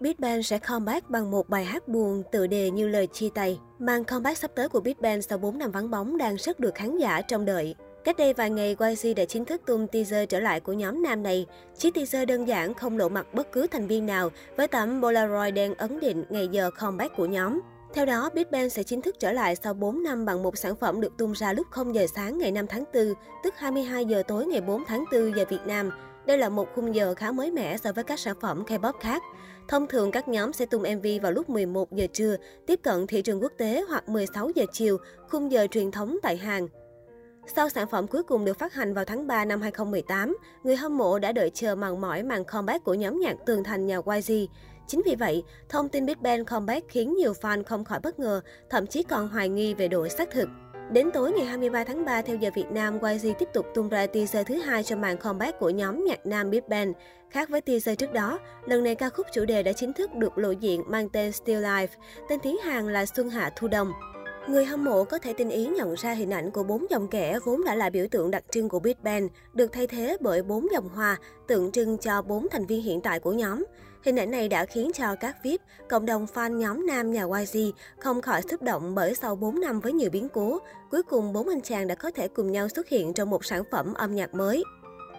Big Bang sẽ comeback bằng một bài hát buồn tự đề như lời chia tay. Màn comeback sắp tới của Big Bang sau 4 năm vắng bóng đang rất được khán giả trong đợi. Cách đây vài ngày, YG đã chính thức tung teaser trở lại của nhóm nam này. Chiếc teaser đơn giản không lộ mặt bất cứ thành viên nào với tấm Polaroid đen ấn định ngày giờ comeback của nhóm. Theo đó, Big Bang sẽ chính thức trở lại sau 4 năm bằng một sản phẩm được tung ra lúc 0 giờ sáng ngày 5 tháng 4, tức 22 giờ tối ngày 4 tháng 4 giờ Việt Nam. Đây là một khung giờ khá mới mẻ so với các sản phẩm K-pop khác. Thông thường các nhóm sẽ tung MV vào lúc 11 giờ trưa, tiếp cận thị trường quốc tế hoặc 16 giờ chiều, khung giờ truyền thống tại Hàn. Sau sản phẩm cuối cùng được phát hành vào tháng 3 năm 2018, người hâm mộ đã đợi chờ màn mỏi màn comeback của nhóm nhạc tường thành nhà YG. Chính vì vậy, thông tin Big Bang comeback khiến nhiều fan không khỏi bất ngờ, thậm chí còn hoài nghi về độ xác thực. Đến tối ngày 23 tháng 3 theo giờ Việt Nam, YG tiếp tục tung ra teaser thứ hai cho màn comeback của nhóm nhạc nam Big Bang. Khác với teaser trước đó, lần này ca khúc chủ đề đã chính thức được lộ diện mang tên Still Life, tên tiếng Hàn là Xuân Hạ Thu Đông. Người hâm mộ có thể tinh ý nhận ra hình ảnh của bốn dòng kẻ vốn đã là biểu tượng đặc trưng của Big Bang, được thay thế bởi bốn dòng hoa, tượng trưng cho bốn thành viên hiện tại của nhóm. Hình ảnh này đã khiến cho các VIP, cộng đồng fan nhóm nam nhà YG không khỏi xúc động bởi sau 4 năm với nhiều biến cố, cuối cùng bốn anh chàng đã có thể cùng nhau xuất hiện trong một sản phẩm âm nhạc mới.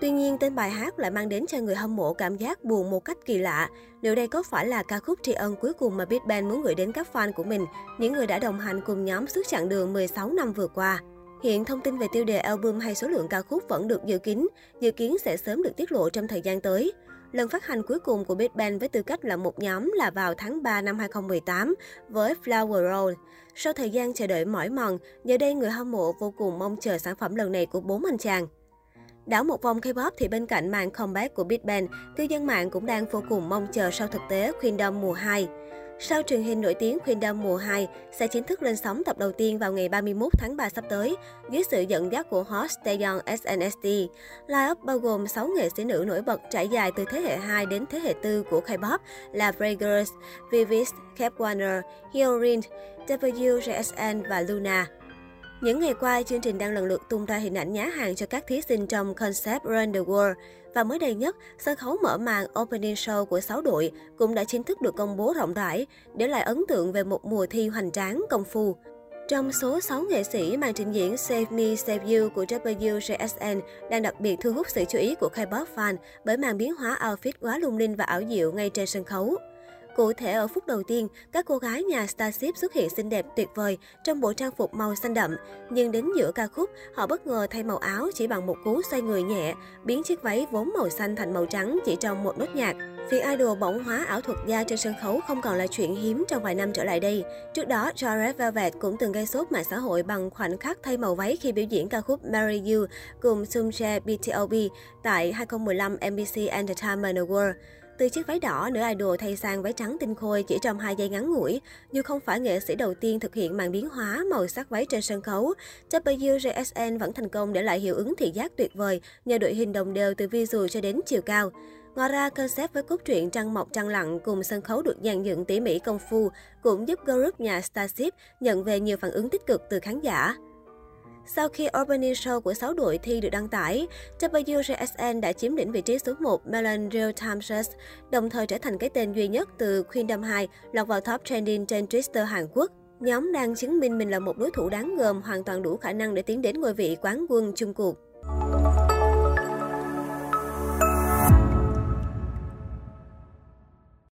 Tuy nhiên, tên bài hát lại mang đến cho người hâm mộ cảm giác buồn một cách kỳ lạ. Liệu đây có phải là ca khúc tri ân cuối cùng mà Big Bang muốn gửi đến các fan của mình, những người đã đồng hành cùng nhóm suốt chặng đường 16 năm vừa qua? Hiện thông tin về tiêu đề album hay số lượng ca khúc vẫn được dự kín, dự kiến sẽ sớm được tiết lộ trong thời gian tới. Lần phát hành cuối cùng của Big Bang với tư cách là một nhóm là vào tháng 3 năm 2018 với Flower Roll. Sau thời gian chờ đợi mỏi mòn, giờ đây người hâm mộ vô cùng mong chờ sản phẩm lần này của bốn anh chàng. Đảo một vòng K-pop thì bên cạnh màn comeback của Big Bang, cư dân mạng cũng đang vô cùng mong chờ sau thực tế Kingdom mùa 2. Sau truyền hình nổi tiếng Queendom mùa 2 sẽ chính thức lên sóng tập đầu tiên vào ngày 31 tháng 3 sắp tới, dưới sự dẫn dắt của host Taeyong SNSD. Line-up bao gồm 6 nghệ sĩ nữ nổi bật trải dài từ thế hệ 2 đến thế hệ 4 của K-pop là Bray Vivis, Cap Warner, Hyorin, WJSN và Luna. Những ngày qua, chương trình đang lần lượt tung ra hình ảnh nhá hàng cho các thí sinh trong concept Run the World. Và mới đây nhất, sân khấu mở màn opening show của 6 đội cũng đã chính thức được công bố rộng rãi, để lại ấn tượng về một mùa thi hoành tráng, công phu. Trong số 6 nghệ sĩ, màn trình diễn Save Me Save You của WJSN đang đặc biệt thu hút sự chú ý của K-pop fan bởi màn biến hóa outfit quá lung linh và ảo diệu ngay trên sân khấu. Cụ thể ở phút đầu tiên, các cô gái nhà Starship xuất hiện xinh đẹp tuyệt vời trong bộ trang phục màu xanh đậm. Nhưng đến giữa ca khúc, họ bất ngờ thay màu áo chỉ bằng một cú xoay người nhẹ, biến chiếc váy vốn màu xanh thành màu trắng chỉ trong một nốt nhạc. Việc idol bỗng hóa ảo thuật gia trên sân khấu không còn là chuyện hiếm trong vài năm trở lại đây. Trước đó, Jared Velvet cũng từng gây sốt mạng xã hội bằng khoảnh khắc thay màu váy khi biểu diễn ca khúc Marry You cùng Sumche BTOB tại 2015 NBC Entertainment Award. Từ chiếc váy đỏ, nữ idol thay sang váy trắng tinh khôi chỉ trong 2 giây ngắn ngủi. Dù không phải nghệ sĩ đầu tiên thực hiện màn biến hóa màu sắc váy trên sân khấu, WJSN vẫn thành công để lại hiệu ứng thị giác tuyệt vời nhờ đội hình đồng đều từ visual cho đến chiều cao. Ngoài ra, concept với cốt truyện trăng mọc trăng lặng cùng sân khấu được dàn dựng tỉ mỉ công phu cũng giúp group nhà Starship nhận về nhiều phản ứng tích cực từ khán giả. Sau khi Opening Show của 6 đội thi được đăng tải, WJSN đã chiếm lĩnh vị trí số 1 Melon Real Time Search, đồng thời trở thành cái tên duy nhất từ Kingdom 2 lọt vào top trending trên Twitter Hàn Quốc. Nhóm đang chứng minh mình là một đối thủ đáng gờm, hoàn toàn đủ khả năng để tiến đến ngôi vị quán quân chung cuộc.